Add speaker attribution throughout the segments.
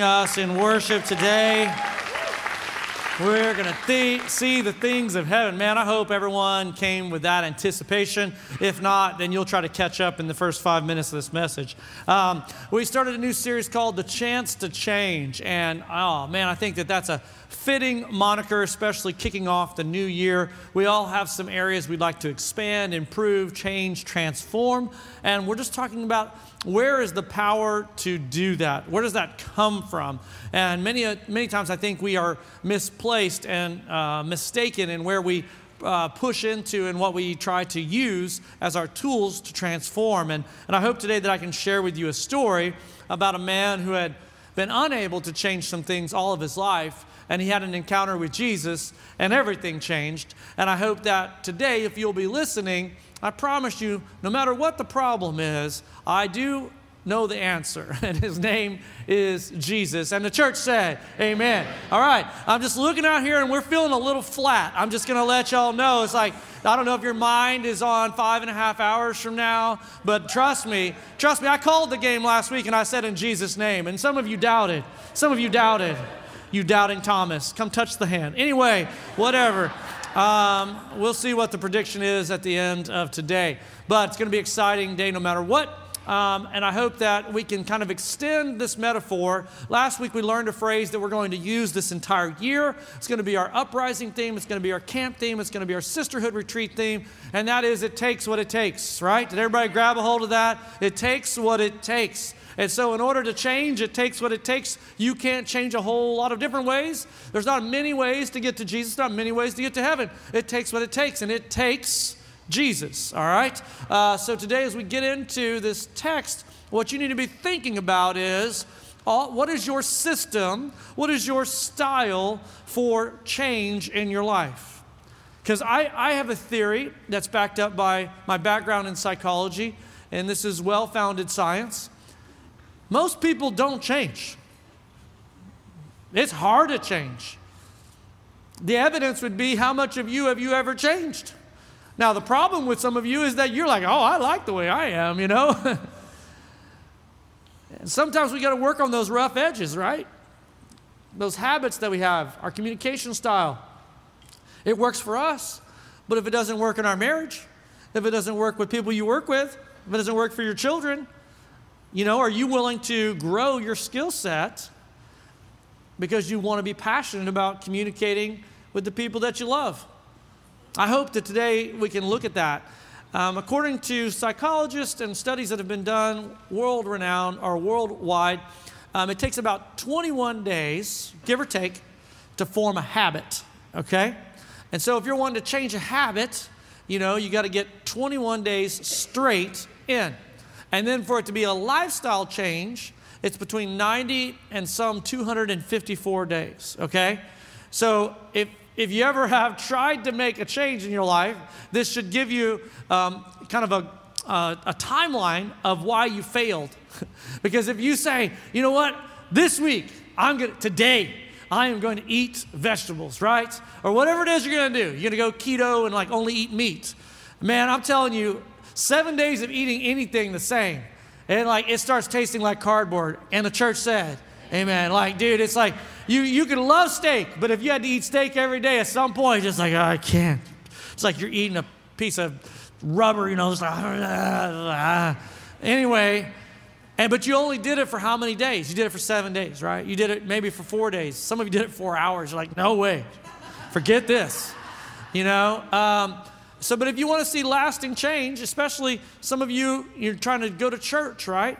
Speaker 1: us in worship today. We're going to th- see the things of heaven. Man, I hope everyone came with that anticipation. If not, then you'll try to catch up in the first five minutes of this message. Um, we started a new series called The Chance to Change. And oh, man, I think that that's a fitting moniker, especially kicking off the new year. We all have some areas we'd like to expand, improve, change, transform. And we're just talking about where is the power to do that? Where does that come from? And many, uh, many times I think we are misplaced and uh, mistaken in where we uh, push into and what we try to use as our tools to transform. And, and I hope today that I can share with you a story about a man who had been unable to change some things all of his life. And he had an encounter with Jesus, and everything changed. And I hope that today, if you'll be listening, I promise you, no matter what the problem is, I do know the answer, and his name is Jesus. And the church said, Amen. All right, I'm just looking out here and we're feeling a little flat. I'm just gonna let y'all know. It's like, I don't know if your mind is on five and a half hours from now, but trust me, trust me, I called the game last week and I said in Jesus' name, and some of you doubted. Some of you doubted. You doubting Thomas. Come touch the hand. Anyway, whatever. Um, we'll see what the prediction is at the end of today. But it's going to be an exciting day no matter what. Um, and I hope that we can kind of extend this metaphor. Last week we learned a phrase that we're going to use this entire year. It's going to be our uprising theme, it's going to be our camp theme, it's going to be our sisterhood retreat theme, and that is it takes what it takes, right? Did everybody grab a hold of that? It takes what it takes. And so, in order to change, it takes what it takes. You can't change a whole lot of different ways. There's not many ways to get to Jesus, not many ways to get to heaven. It takes what it takes, and it takes Jesus, all right? Uh, so, today, as we get into this text, what you need to be thinking about is what is your system? What is your style for change in your life? Because I, I have a theory that's backed up by my background in psychology, and this is well founded science. Most people don't change. It's hard to change. The evidence would be how much of you have you ever changed? Now, the problem with some of you is that you're like, oh, I like the way I am, you know? and sometimes we got to work on those rough edges, right? Those habits that we have, our communication style. It works for us, but if it doesn't work in our marriage, if it doesn't work with people you work with, if it doesn't work for your children, you know, are you willing to grow your skill set because you want to be passionate about communicating with the people that you love? I hope that today we can look at that. Um, according to psychologists and studies that have been done, world renowned or worldwide, um, it takes about 21 days, give or take, to form a habit. Okay? And so if you're wanting to change a habit, you know, you got to get 21 days straight in. And then for it to be a lifestyle change, it's between 90 and some 254 days, okay? So if, if you ever have tried to make a change in your life, this should give you um, kind of a, uh, a timeline of why you failed. because if you say, you know what, this week, I'm to, today, I am going to eat vegetables, right? Or whatever it is you're going to do. You're going to go keto and like only eat meat. Man, I'm telling you, Seven days of eating anything the same. And like it starts tasting like cardboard. And the church said, Amen. Like, dude, it's like you you can love steak, but if you had to eat steak every day, at some point, just like, oh, I can't. It's like you're eating a piece of rubber, you know, just like, anyway. And but you only did it for how many days? You did it for seven days, right? You did it maybe for four days. Some of you did it four hours. You're like, no way. Forget this. You know? Um, so, but if you want to see lasting change, especially some of you, you're trying to go to church, right?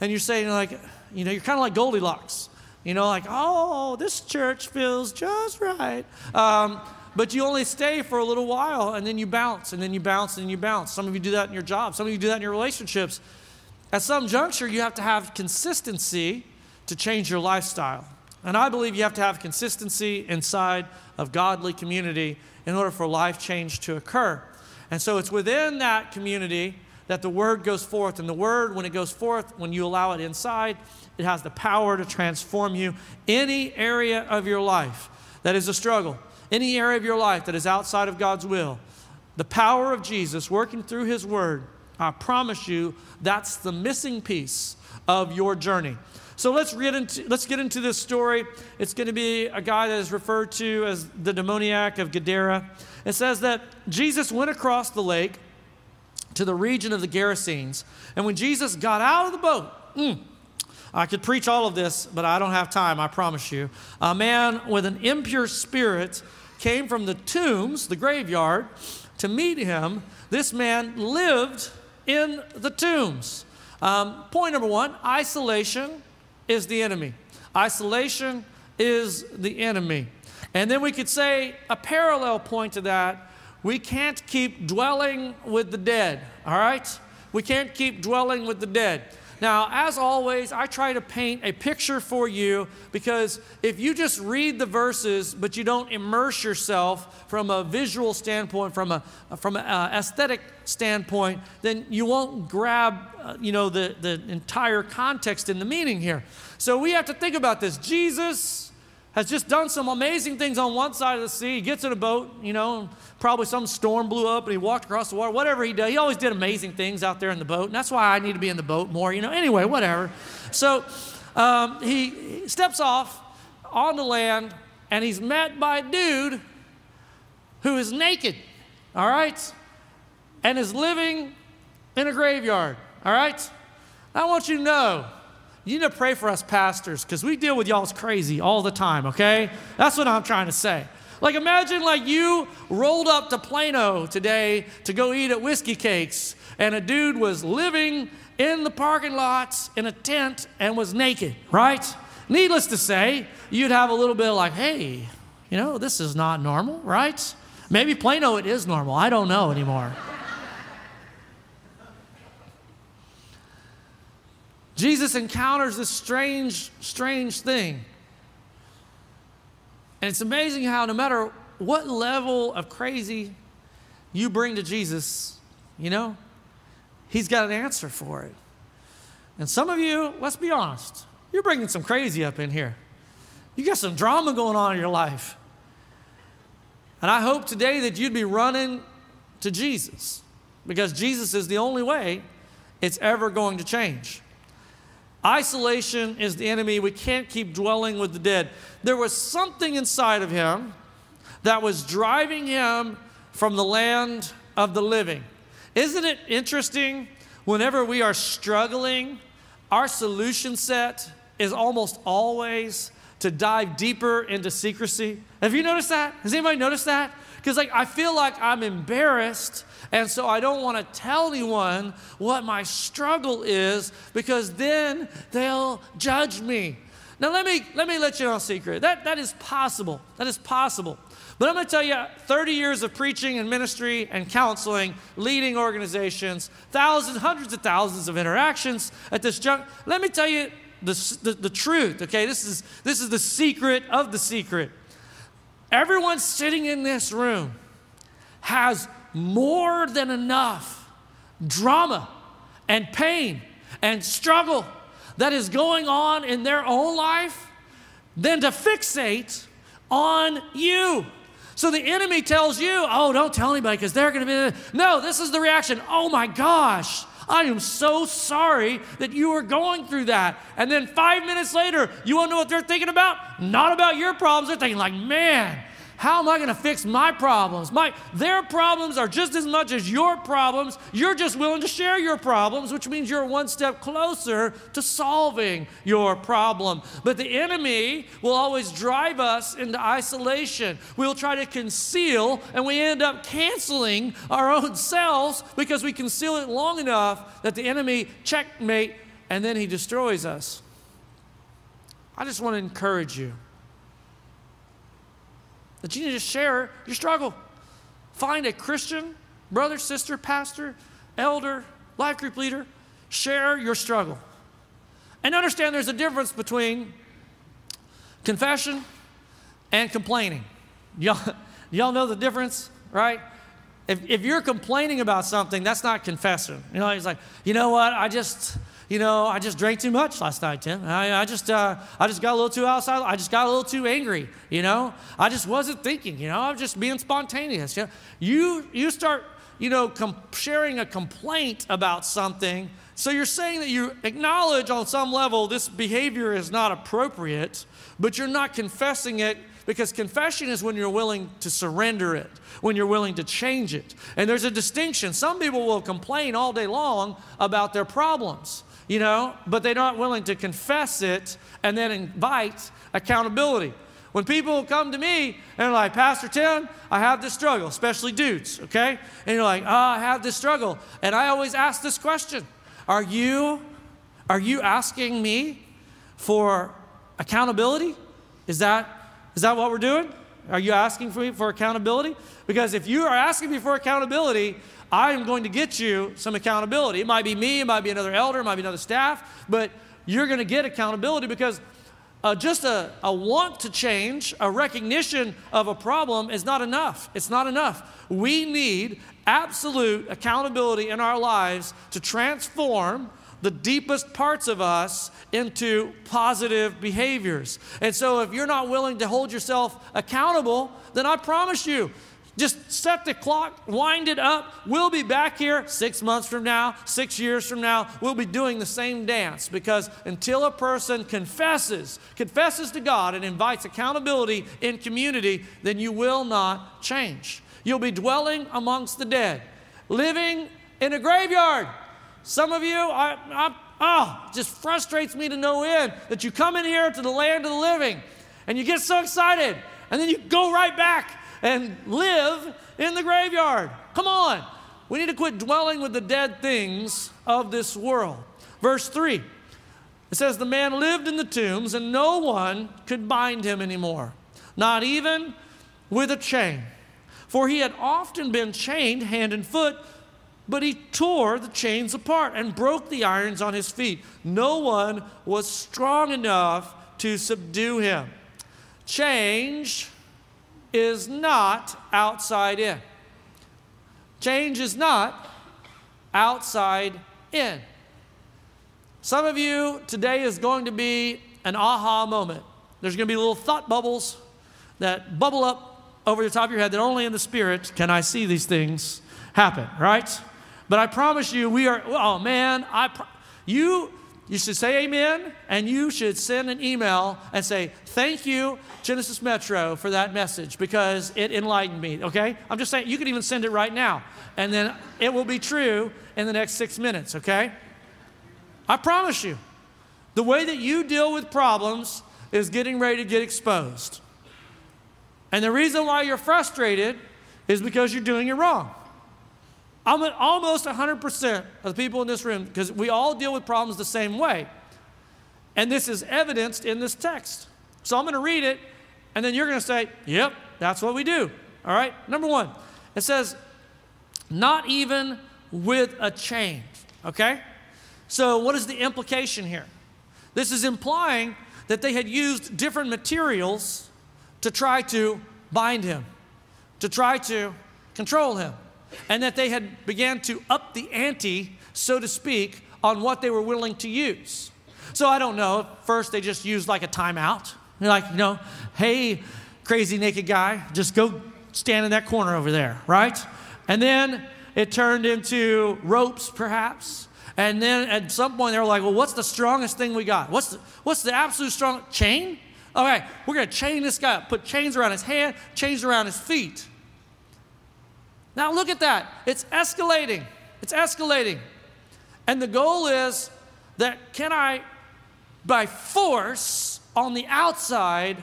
Speaker 1: And you're saying, like, you know, you're kind of like Goldilocks. You know, like, oh, this church feels just right. Um, but you only stay for a little while and then you bounce and then you bounce and you bounce. Some of you do that in your job, some of you do that in your relationships. At some juncture, you have to have consistency to change your lifestyle. And I believe you have to have consistency inside of godly community in order for life change to occur. And so it's within that community that the word goes forth. And the word, when it goes forth, when you allow it inside, it has the power to transform you. Any area of your life that is a struggle, any area of your life that is outside of God's will, the power of Jesus working through his word, I promise you, that's the missing piece of your journey. So let's get into, let's get into this story. It's going to be a guy that is referred to as the demoniac of Gadara. It says that Jesus went across the lake to the region of the Gerasenes. And when Jesus got out of the boat, mm, I could preach all of this, but I don't have time, I promise you. A man with an impure spirit came from the tombs, the graveyard, to meet him. This man lived in the tombs. Um, point number one isolation is the enemy. Isolation is the enemy. And then we could say a parallel point to that we can't keep dwelling with the dead, all right? We can't keep dwelling with the dead. Now, as always, I try to paint a picture for you because if you just read the verses but you don't immerse yourself from a visual standpoint, from a from an uh, aesthetic standpoint, then you won't grab uh, you know the the entire context and the meaning here. So we have to think about this. Jesus has just done some amazing things on one side of the sea. He gets in a boat, you know, probably some storm blew up and he walked across the water. Whatever he did, he always did amazing things out there in the boat. And that's why I need to be in the boat more, you know. Anyway, whatever. So um, he steps off on the land and he's met by a dude who is naked, all right, and is living in a graveyard, all right. I want you to know you need to pray for us pastors because we deal with y'all's crazy all the time, okay? That's what I'm trying to say. Like, imagine like you rolled up to Plano today to go eat at Whiskey Cakes, and a dude was living in the parking lots in a tent and was naked, right? Needless to say, you'd have a little bit of like, hey, you know, this is not normal, right? Maybe Plano it is normal. I don't know anymore. Jesus encounters this strange, strange thing. And it's amazing how, no matter what level of crazy you bring to Jesus, you know, He's got an answer for it. And some of you, let's be honest, you're bringing some crazy up in here. You got some drama going on in your life. And I hope today that you'd be running to Jesus because Jesus is the only way it's ever going to change. Isolation is the enemy. We can't keep dwelling with the dead. There was something inside of him that was driving him from the land of the living. Isn't it interesting? Whenever we are struggling, our solution set is almost always to dive deeper into secrecy. Have you noticed that? Has anybody noticed that? Because like I feel like I'm embarrassed and so I don't want to tell anyone what my struggle is because then they'll judge me. Now let me let me let you know a secret. That that is possible. That is possible. But I'm going to tell you 30 years of preaching and ministry and counseling, leading organizations, thousands, hundreds of thousands of interactions at this junk. Let me tell you the, the, the truth, okay? This is, this is the secret of the secret. Everyone sitting in this room has more than enough drama and pain and struggle that is going on in their own life than to fixate on you. So the enemy tells you, oh, don't tell anybody because they're going to be. No, this is the reaction. Oh my gosh, I am so sorry that you are going through that. And then five minutes later, you want to know what they're thinking about? Not about your problems. They're thinking, like, man, how am I going to fix my problems? My, their problems are just as much as your problems. You're just willing to share your problems, which means you're one step closer to solving your problem. But the enemy will always drive us into isolation. We'll try to conceal, and we end up canceling our own selves because we conceal it long enough that the enemy checkmate and then he destroys us. I just want to encourage you that you need to share your struggle. Find a Christian brother, sister, pastor, elder, life group leader, share your struggle. And understand there's a difference between confession and complaining. Y'all, y'all know the difference, right? If, if you're complaining about something, that's not confession. You know, he's like, you know what, I just, you know, I just drank too much last night, Tim. I, I just, uh, I just got a little too outside. I just got a little too angry. You know, I just wasn't thinking. You know, I'm just being spontaneous. You, know? you, you start you know, sharing a complaint about something. So you're saying that you acknowledge on some level this behavior is not appropriate, but you're not confessing it because confession is when you're willing to surrender it, when you're willing to change it. And there's a distinction. Some people will complain all day long about their problems, you know, but they're not willing to confess it and then invite accountability. When people come to me and they're like, Pastor Tim, I have this struggle, especially dudes, okay? And you're like, oh, I have this struggle. And I always ask this question Are you, are you asking me for accountability? Is that, is that what we're doing? Are you asking for me for accountability? Because if you are asking me for accountability, I am going to get you some accountability. It might be me, it might be another elder, it might be another staff, but you're going to get accountability because uh, just a, a want to change, a recognition of a problem is not enough. It's not enough. We need absolute accountability in our lives to transform the deepest parts of us into positive behaviors. And so, if you're not willing to hold yourself accountable, then I promise you, just set the clock, wind it up. We'll be back here six months from now, six years from now. We'll be doing the same dance because until a person confesses, confesses to God and invites accountability in community, then you will not change. You'll be dwelling amongst the dead, living in a graveyard. Some of you, I, I, oh, just frustrates me to no end that you come in here to the land of the living and you get so excited and then you go right back and live in the graveyard. Come on. We need to quit dwelling with the dead things of this world. Verse 3 it says, The man lived in the tombs, and no one could bind him anymore, not even with a chain. For he had often been chained hand and foot, but he tore the chains apart and broke the irons on his feet. No one was strong enough to subdue him. Change is not outside in. Change is not outside in. Some of you today is going to be an aha moment. There's going to be little thought bubbles that bubble up over the top of your head that only in the spirit can I see these things happen, right? But I promise you, we are, oh man, I, you you should say amen, and you should send an email and say, Thank you, Genesis Metro, for that message because it enlightened me, okay? I'm just saying, you can even send it right now, and then it will be true in the next six minutes, okay? I promise you. The way that you deal with problems is getting ready to get exposed. And the reason why you're frustrated is because you're doing it wrong. I'm almost 100% of the people in this room, because we all deal with problems the same way. And this is evidenced in this text. So I'm going to read it, and then you're going to say, Yep, that's what we do. All right? Number one, it says, Not even with a chain. Okay? So, what is the implication here? This is implying that they had used different materials to try to bind him, to try to control him and that they had began to up the ante, so to speak, on what they were willing to use. So I don't know. First, they just used like a timeout. They're like, you know, hey, crazy naked guy, just go stand in that corner over there, right? And then it turned into ropes, perhaps. And then at some point, they were like, well, what's the strongest thing we got? What's the, what's the absolute strong chain? All right, we're going to chain this guy up, put chains around his hand, chains around his feet. Now look at that. It's escalating. It's escalating. And the goal is that can I, by force on the outside,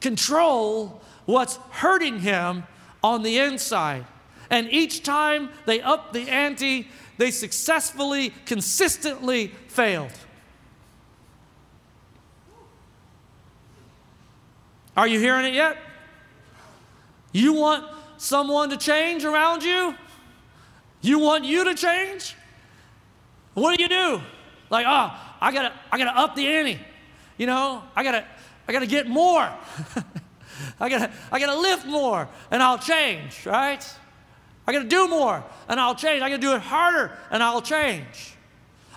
Speaker 1: control what's hurting him on the inside? And each time they up the ante, they successfully, consistently failed. Are you hearing it yet? You want someone to change around you? You want you to change? What do you do? Like, oh, I gotta, I gotta up the ante. You know, I gotta, I gotta get more. I gotta, I gotta lift more, and I'll change, right? I gotta do more, and I'll change. I gotta do it harder, and I'll change.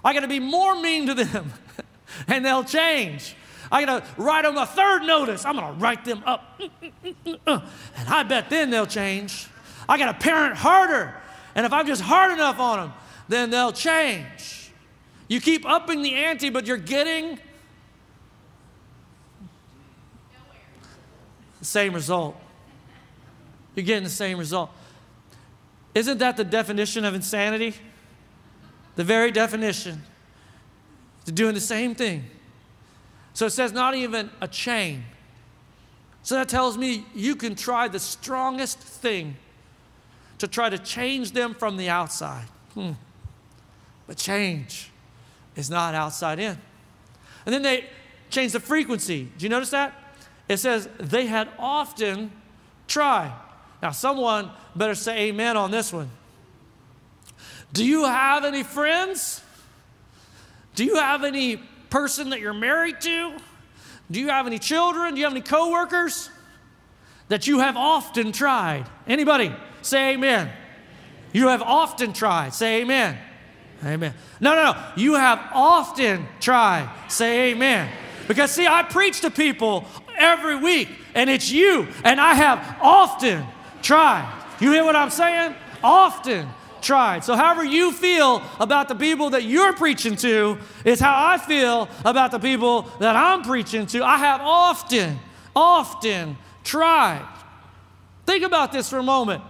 Speaker 1: I gotta be more mean to them, and they'll change. I got to write them a third notice. I'm to write them up. And I bet then they'll change. I got to parent harder. And if I'm just hard enough on them, then they'll change. You keep upping the ante, but you're getting the same result. You're getting the same result. Isn't that the definition of insanity? The very definition. They're doing the same thing. So it says not even a chain. So that tells me you can try the strongest thing to try to change them from the outside. Hmm. But change is not outside in. And then they changed the frequency. Do you notice that? It says they had often tried. Now, someone better say amen on this one. Do you have any friends? Do you have any person that you're married to? Do you have any children? Do you have any coworkers that you have often tried? Anybody? Say amen. You have often tried. Say amen. Amen. No, no, no. You have often tried. Say amen. Because, see, I preach to people every week, and it's you, and I have often tried. You hear what I'm saying? Often tried. So, however you feel about the people that you're preaching to is how I feel about the people that I'm preaching to. I have often, often tried. Think about this for a moment.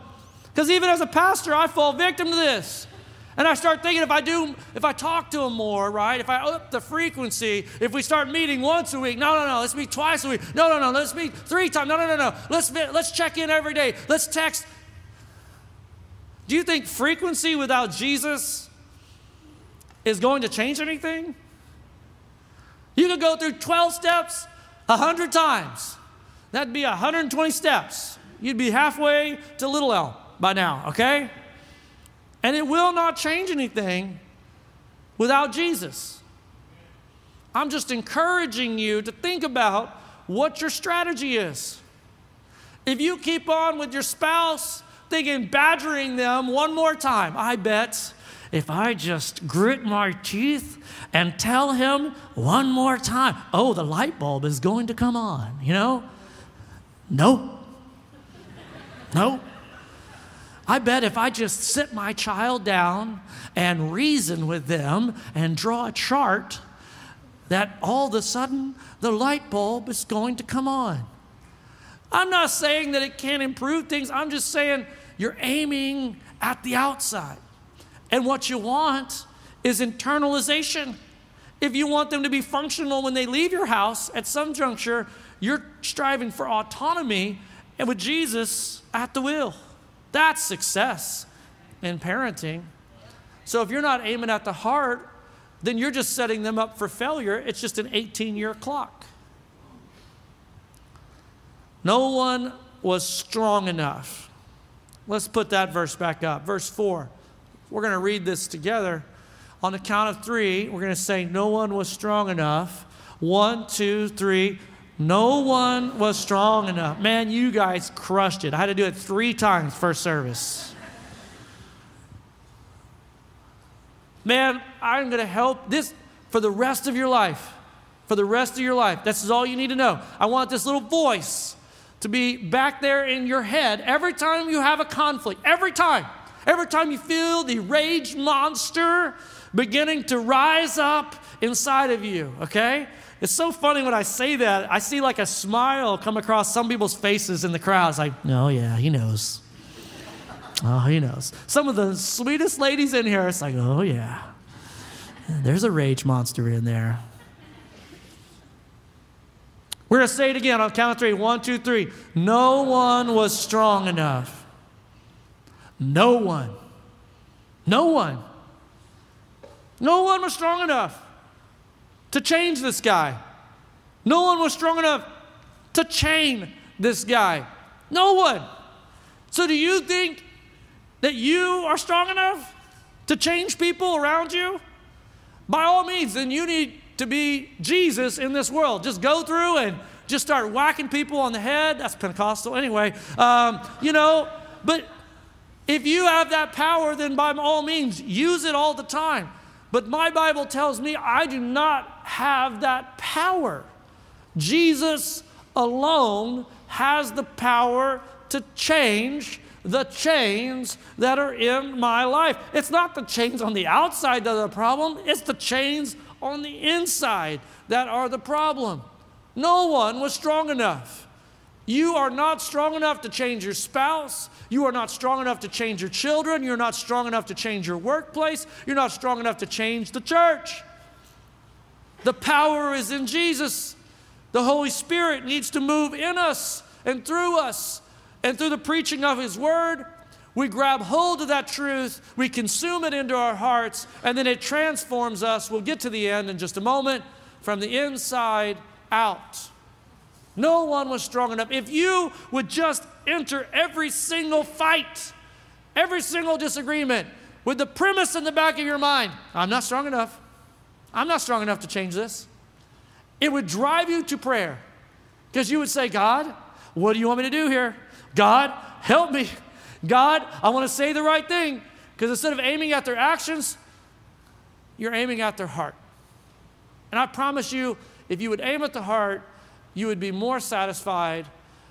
Speaker 1: Because even as a pastor, I fall victim to this. And I start thinking if I do, if I talk to them more, right? If I up the frequency, if we start meeting once a week, no, no, no, let's meet twice a week. No, no, no, let's meet three times. No, no, no, no. Let's let's check in every day. Let's text. Do you think frequency without Jesus is going to change anything? You could go through 12 steps 100 times. That'd be 120 steps. You'd be halfway to Little Elm by now, okay? And it will not change anything without Jesus. I'm just encouraging you to think about what your strategy is. If you keep on with your spouse thinking, badgering them one more time, I bet if I just grit my teeth and tell him one more time, oh, the light bulb is going to come on, you know? No. No. I bet if I just sit my child down and reason with them and draw a chart, that all of a sudden the light bulb is going to come on. I'm not saying that it can't improve things, I'm just saying you're aiming at the outside. And what you want is internalization. If you want them to be functional when they leave your house at some juncture, you're striving for autonomy and with Jesus at the wheel. That's success in parenting. So if you're not aiming at the heart, then you're just setting them up for failure. It's just an 18 year clock. No one was strong enough. Let's put that verse back up. Verse 4. We're going to read this together. On the count of three, we're going to say, No one was strong enough. One, two, three. No one was strong enough. Man, you guys crushed it. I had to do it three times first service. Man, I'm going to help this for the rest of your life. For the rest of your life. This is all you need to know. I want this little voice to be back there in your head every time you have a conflict. Every time. Every time you feel the rage monster beginning to rise up inside of you, okay? It's so funny when I say that. I see like a smile come across some people's faces in the crowd. It's like, oh, yeah, he knows. Oh, he knows. Some of the sweetest ladies in here, it's like, oh, yeah. There's a rage monster in there. We're going to say it again on count of three. One, two, three. No one was strong enough. No one. No one. No one was strong enough to change this guy. No one was strong enough to chain this guy. No one. So, do you think that you are strong enough to change people around you? By all means, then you need to be Jesus in this world. Just go through and just start whacking people on the head. That's Pentecostal anyway. Um, you know, but if you have that power, then by all means, use it all the time. But my Bible tells me I do not have that power. Jesus alone has the power to change the chains that are in my life. It's not the chains on the outside that are the problem, it's the chains on the inside that are the problem. No one was strong enough. You are not strong enough to change your spouse. You are not strong enough to change your children. You're not strong enough to change your workplace. You're not strong enough to change the church. The power is in Jesus. The Holy Spirit needs to move in us and through us. And through the preaching of His Word, we grab hold of that truth, we consume it into our hearts, and then it transforms us. We'll get to the end in just a moment from the inside out. No one was strong enough. If you would just enter every single fight, every single disagreement with the premise in the back of your mind I'm not strong enough. I'm not strong enough to change this. It would drive you to prayer because you would say, God, what do you want me to do here? God, help me. God, I want to say the right thing. Because instead of aiming at their actions, you're aiming at their heart. And I promise you, if you would aim at the heart, you would be more satisfied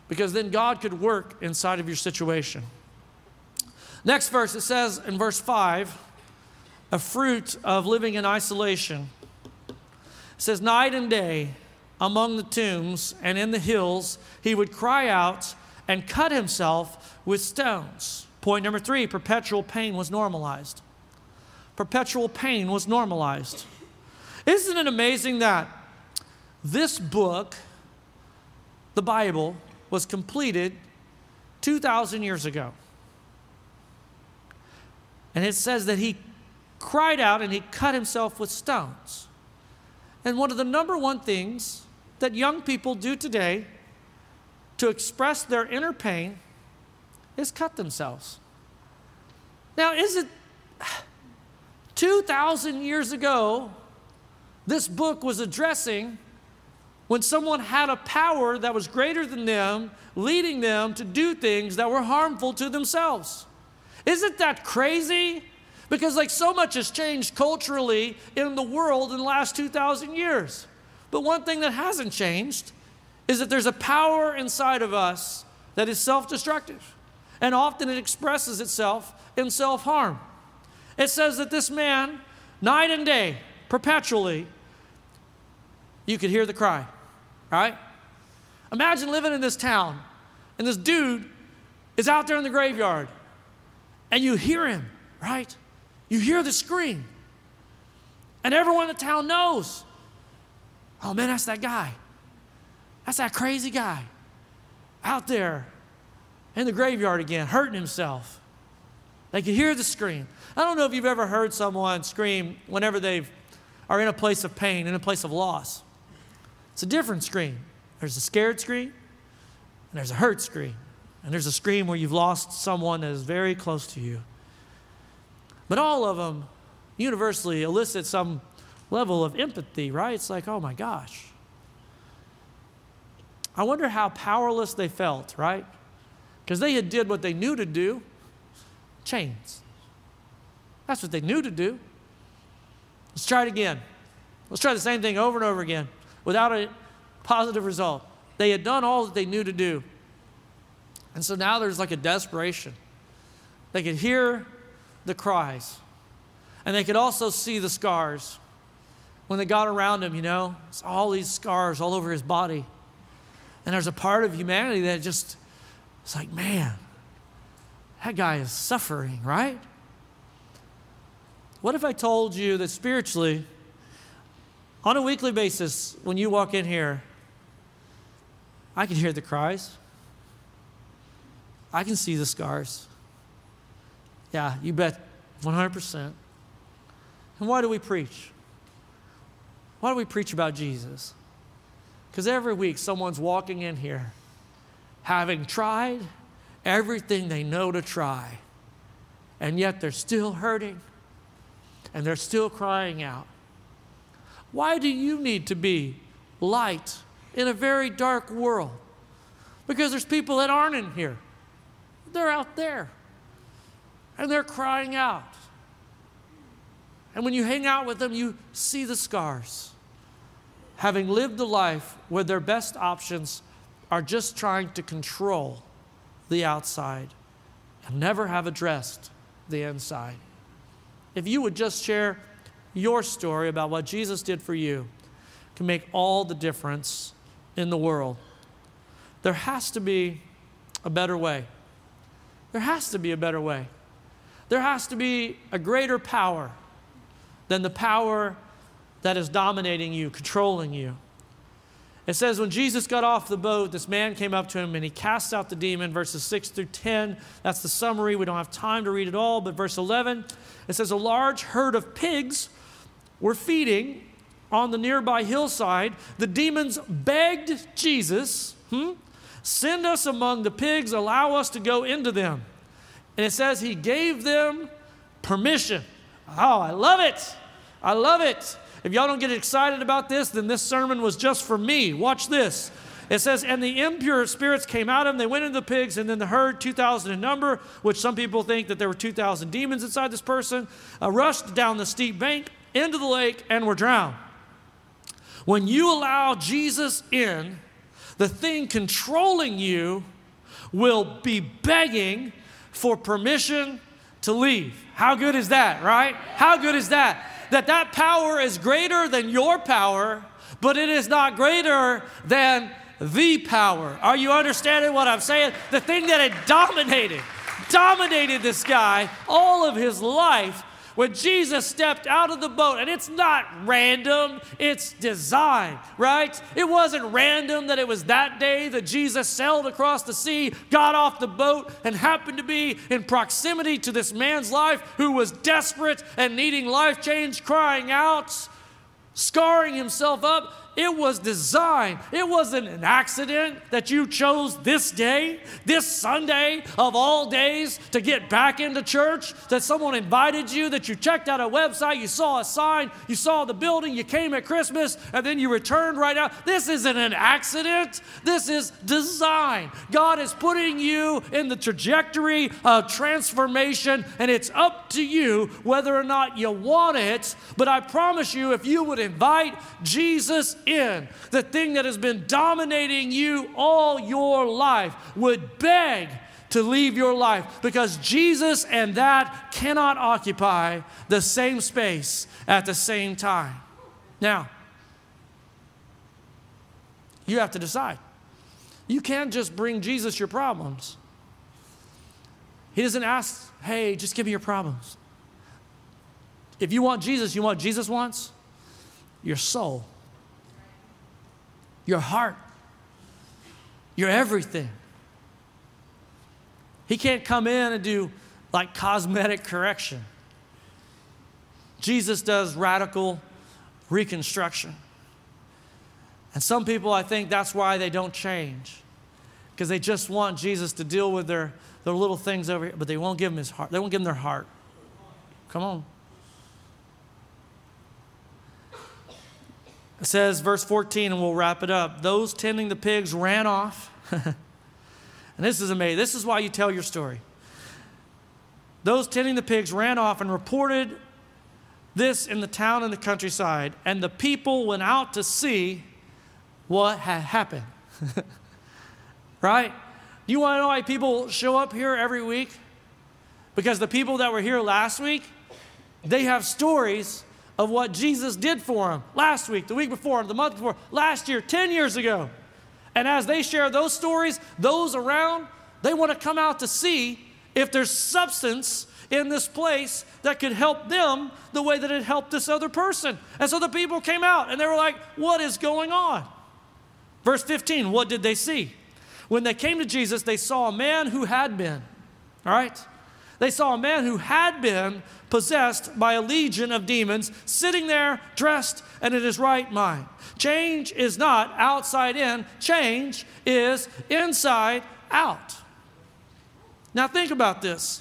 Speaker 1: because then God could work inside of your situation. Next verse, it says in verse 5 a fruit of living in isolation. It says, Night and day among the tombs and in the hills, he would cry out and cut himself with stones. Point number three perpetual pain was normalized. Perpetual pain was normalized. Isn't it amazing that this book, the Bible, was completed 2,000 years ago? And it says that he cried out and he cut himself with stones. And one of the number one things that young people do today to express their inner pain is cut themselves. Now, is it 2,000 years ago, this book was addressing when someone had a power that was greater than them, leading them to do things that were harmful to themselves? Isn't that crazy? Because, like, so much has changed culturally in the world in the last 2,000 years. But one thing that hasn't changed is that there's a power inside of us that is self destructive. And often it expresses itself in self harm. It says that this man, night and day, perpetually, you could hear the cry, right? Imagine living in this town and this dude is out there in the graveyard and you hear him, right? You hear the scream. And everyone in the town knows, oh man, that's that guy. That's that crazy guy out there in the graveyard again, hurting himself. They can hear the scream. I don't know if you've ever heard someone scream whenever they are in a place of pain, in a place of loss. It's a different scream. There's a scared scream, and there's a hurt scream, and there's a scream where you've lost someone that is very close to you. But all of them universally elicit some level of empathy, right? It's like, oh my gosh, I wonder how powerless they felt, right? Because they had did what they knew to do, chains. That's what they knew to do. Let's try it again. Let's try the same thing over and over again without a positive result. They had done all that they knew to do. And so now there's like a desperation. They could hear the cries, and they could also see the scars. When they got around him, you know, it's all these scars all over his body. And there's a part of humanity that just, it's like, man, that guy is suffering, right? What if I told you that spiritually, on a weekly basis, when you walk in here, I can hear the cries. I can see the scars. Yeah, you bet 100%. And why do we preach? Why do we preach about Jesus? Because every week someone's walking in here having tried everything they know to try, and yet they're still hurting and they're still crying out. Why do you need to be light in a very dark world? Because there's people that aren't in here, they're out there and they're crying out. And when you hang out with them, you see the scars having lived a life where their best options are just trying to control the outside and never have addressed the inside. If you would just share your story about what Jesus did for you, can make all the difference in the world. There has to be a better way. There has to be a better way. There has to be a greater power than the power that is dominating you, controlling you. It says, when Jesus got off the boat, this man came up to him and he cast out the demon, verses 6 through 10. That's the summary. We don't have time to read it all, but verse 11, it says, A large herd of pigs were feeding on the nearby hillside. The demons begged Jesus, hmm, Send us among the pigs, allow us to go into them. And it says he gave them permission. Oh, I love it. I love it. If y'all don't get excited about this, then this sermon was just for me. Watch this. It says, And the impure spirits came out of them. They went into the pigs, and then the herd, 2,000 in number, which some people think that there were 2,000 demons inside this person, uh, rushed down the steep bank into the lake and were drowned. When you allow Jesus in, the thing controlling you will be begging for permission to leave. How good is that, right? How good is that? That that power is greater than your power, but it is not greater than the power. Are you understanding what I'm saying? The thing that had dominated, dominated this guy all of his life when Jesus stepped out of the boat, and it's not random, it's design, right? It wasn't random that it was that day that Jesus sailed across the sea, got off the boat, and happened to be in proximity to this man's life who was desperate and needing life change, crying out, scarring himself up. It was designed. It wasn't an accident that you chose this day, this Sunday of all days, to get back into church, that someone invited you, that you checked out a website, you saw a sign, you saw the building, you came at Christmas, and then you returned right out. This isn't an accident. This is design. God is putting you in the trajectory of transformation, and it's up to you whether or not you want it. But I promise you, if you would invite Jesus in, the thing that has been dominating you all your life, would beg to leave your life because Jesus and that cannot occupy the same space at the same time. Now, you have to decide. You can't just bring Jesus your problems. He doesn't ask, hey, just give me your problems. If you want Jesus, you want Jesus wants your soul your heart, your everything. He can't come in and do like cosmetic correction. Jesus does radical reconstruction. And some people, I think that's why they don't change, because they just want Jesus to deal with their, their little things over here, but they won't give him his heart. They won't give him their heart. Come on. It says, verse 14, and we'll wrap it up. Those tending the pigs ran off. and this is amazing. This is why you tell your story. Those tending the pigs ran off and reported this in the town and the countryside, and the people went out to see what had happened. right? You want to know why people show up here every week? Because the people that were here last week, they have stories of what Jesus did for them last week, the week before, the month before, last year, 10 years ago. And as they share those stories, those around, they want to come out to see if there's substance in this place that could help them the way that it helped this other person. And so the people came out and they were like, What is going on? Verse 15, what did they see? When they came to Jesus, they saw a man who had been, all right? They saw a man who had been possessed by a legion of demons, sitting there dressed and in his right mind. Change is not outside in, change is inside out. Now, think about this.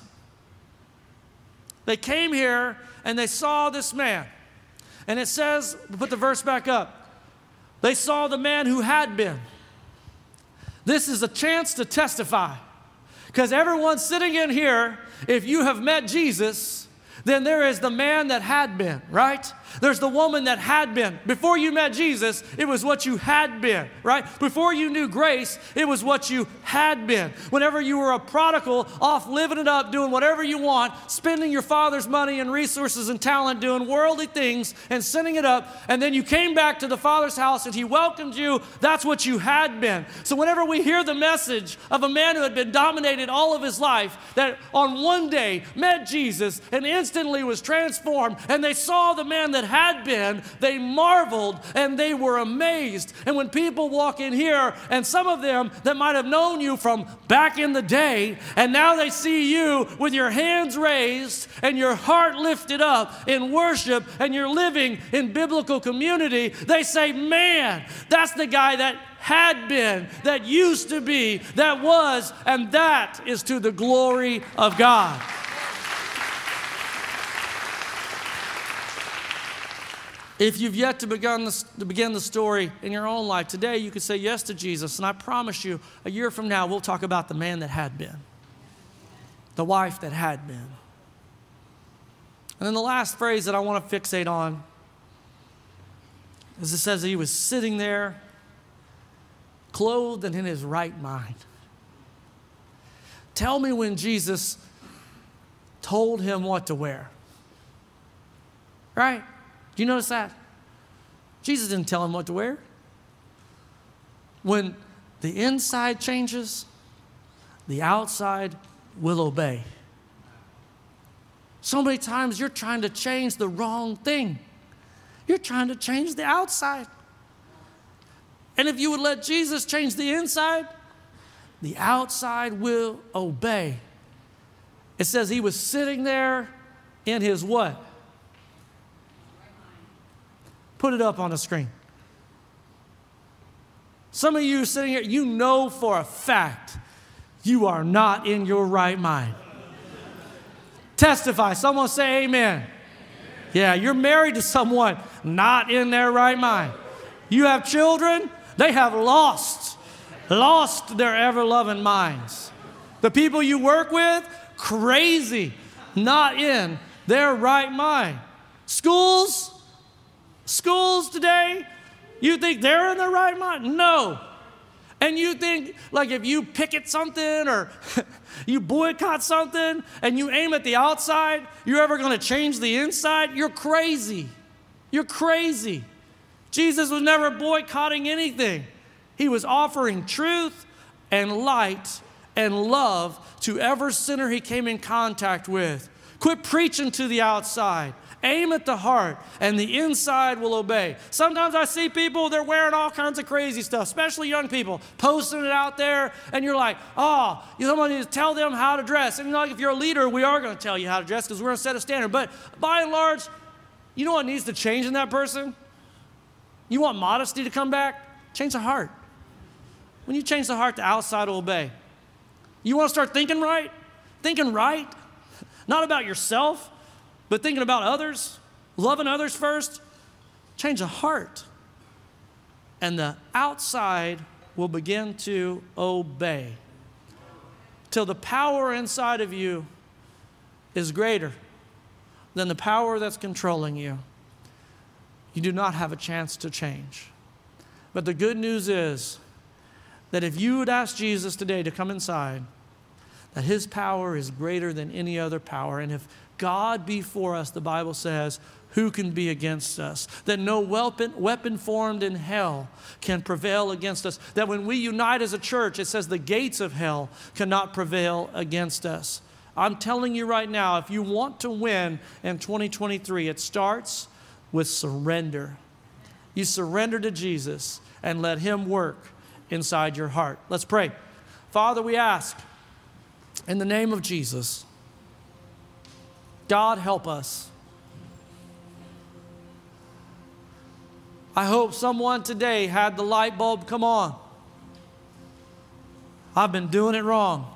Speaker 1: They came here and they saw this man. And it says, put the verse back up. They saw the man who had been. This is a chance to testify. Because everyone sitting in here, if you have met Jesus, then there is the man that had been, right? There's the woman that had been. Before you met Jesus, it was what you had been, right? Before you knew grace, it was what you had been. Whenever you were a prodigal, off living it up, doing whatever you want, spending your father's money and resources and talent, doing worldly things and sending it up, and then you came back to the father's house and he welcomed you, that's what you had been. So whenever we hear the message of a man who had been dominated all of his life, that on one day met Jesus and instantly was transformed, and they saw the man that had been, they marveled and they were amazed. And when people walk in here, and some of them that might have known you from back in the day, and now they see you with your hands raised and your heart lifted up in worship, and you're living in biblical community, they say, Man, that's the guy that had been, that used to be, that was, and that is to the glory of God. If you've yet to begin, the, to begin the story in your own life, today you could say yes to Jesus. And I promise you, a year from now, we'll talk about the man that had been, the wife that had been. And then the last phrase that I want to fixate on is it says that he was sitting there, clothed and in his right mind. Tell me when Jesus told him what to wear. Right? You notice that? Jesus didn't tell him what to wear. When the inside changes, the outside will obey. So many times you're trying to change the wrong thing. You're trying to change the outside. And if you would let Jesus change the inside, the outside will obey. It says he was sitting there in his what? Put it up on the screen. Some of you sitting here, you know for a fact you are not in your right mind. Testify. Someone say amen. Yeah, you're married to someone not in their right mind. You have children, they have lost, lost their ever loving minds. The people you work with, crazy, not in their right mind. Schools, Schools today, you think they're in their right mind? No. And you think, like, if you picket something or you boycott something and you aim at the outside, you're ever going to change the inside? You're crazy. You're crazy. Jesus was never boycotting anything, He was offering truth and light and love to every sinner He came in contact with. Quit preaching to the outside. Aim at the heart, and the inside will obey. Sometimes I see people, they're wearing all kinds of crazy stuff, especially young people, posting it out there, and you're like, oh, you needs to tell them how to dress. And like if you're a leader, we are going to tell you how to dress because we're going to set a standard. But by and large, you know what needs to change in that person? You want modesty to come back? Change the heart. When you change the heart, the outside will obey. You want to start thinking right? Thinking right? Not about yourself, but thinking about others, loving others first, change the heart. And the outside will begin to obey. Till the power inside of you is greater than the power that's controlling you. You do not have a chance to change. But the good news is that if you would ask Jesus today to come inside, that his power is greater than any other power. And if God be for us, the Bible says, who can be against us? That no weapon, weapon formed in hell can prevail against us. That when we unite as a church, it says the gates of hell cannot prevail against us. I'm telling you right now, if you want to win in 2023, it starts with surrender. You surrender to Jesus and let Him work inside your heart. Let's pray. Father, we ask in the name of Jesus God help us. I hope someone today had the light bulb come on. I've been doing it wrong.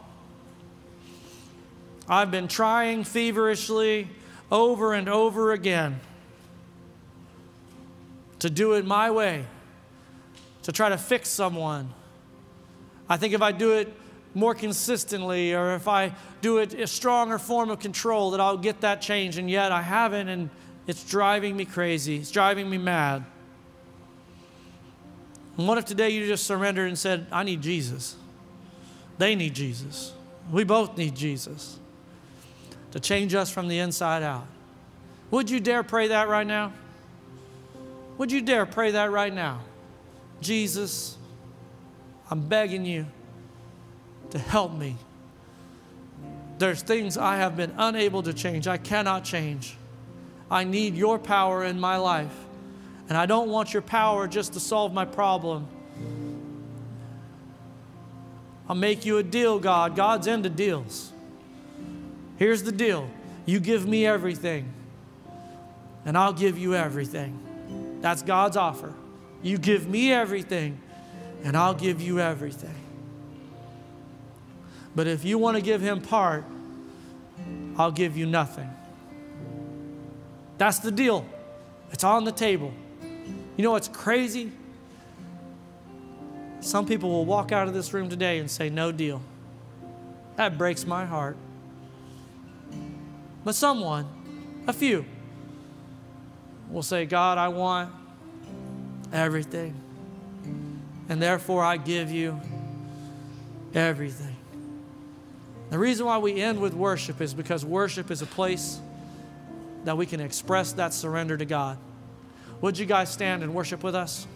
Speaker 1: I've been trying feverishly over and over again to do it my way, to try to fix someone. I think if I do it more consistently, or if I do it a stronger form of control, that I'll get that change. And yet I haven't. And It's driving me crazy. It's driving me mad. And what if today you just surrendered and said, I need Jesus? They need Jesus. We both need Jesus to change us from the inside out. Would you dare pray that right now? Would you dare pray that right now? Jesus, I'm begging you to help me. There's things I have been unable to change. I cannot change. I need your power in my life. And I don't want your power just to solve my problem. I'll make you a deal, God. God's into deals. Here's the deal you give me everything, and I'll give you everything. That's God's offer. You give me everything, and I'll give you everything. But if you want to give him part, I'll give you nothing. That's the deal. It's on the table. You know what's crazy? Some people will walk out of this room today and say, No deal. That breaks my heart. But someone, a few, will say, God, I want everything. And therefore, I give you everything. The reason why we end with worship is because worship is a place that we can express that surrender to God. Would you guys stand and worship with us?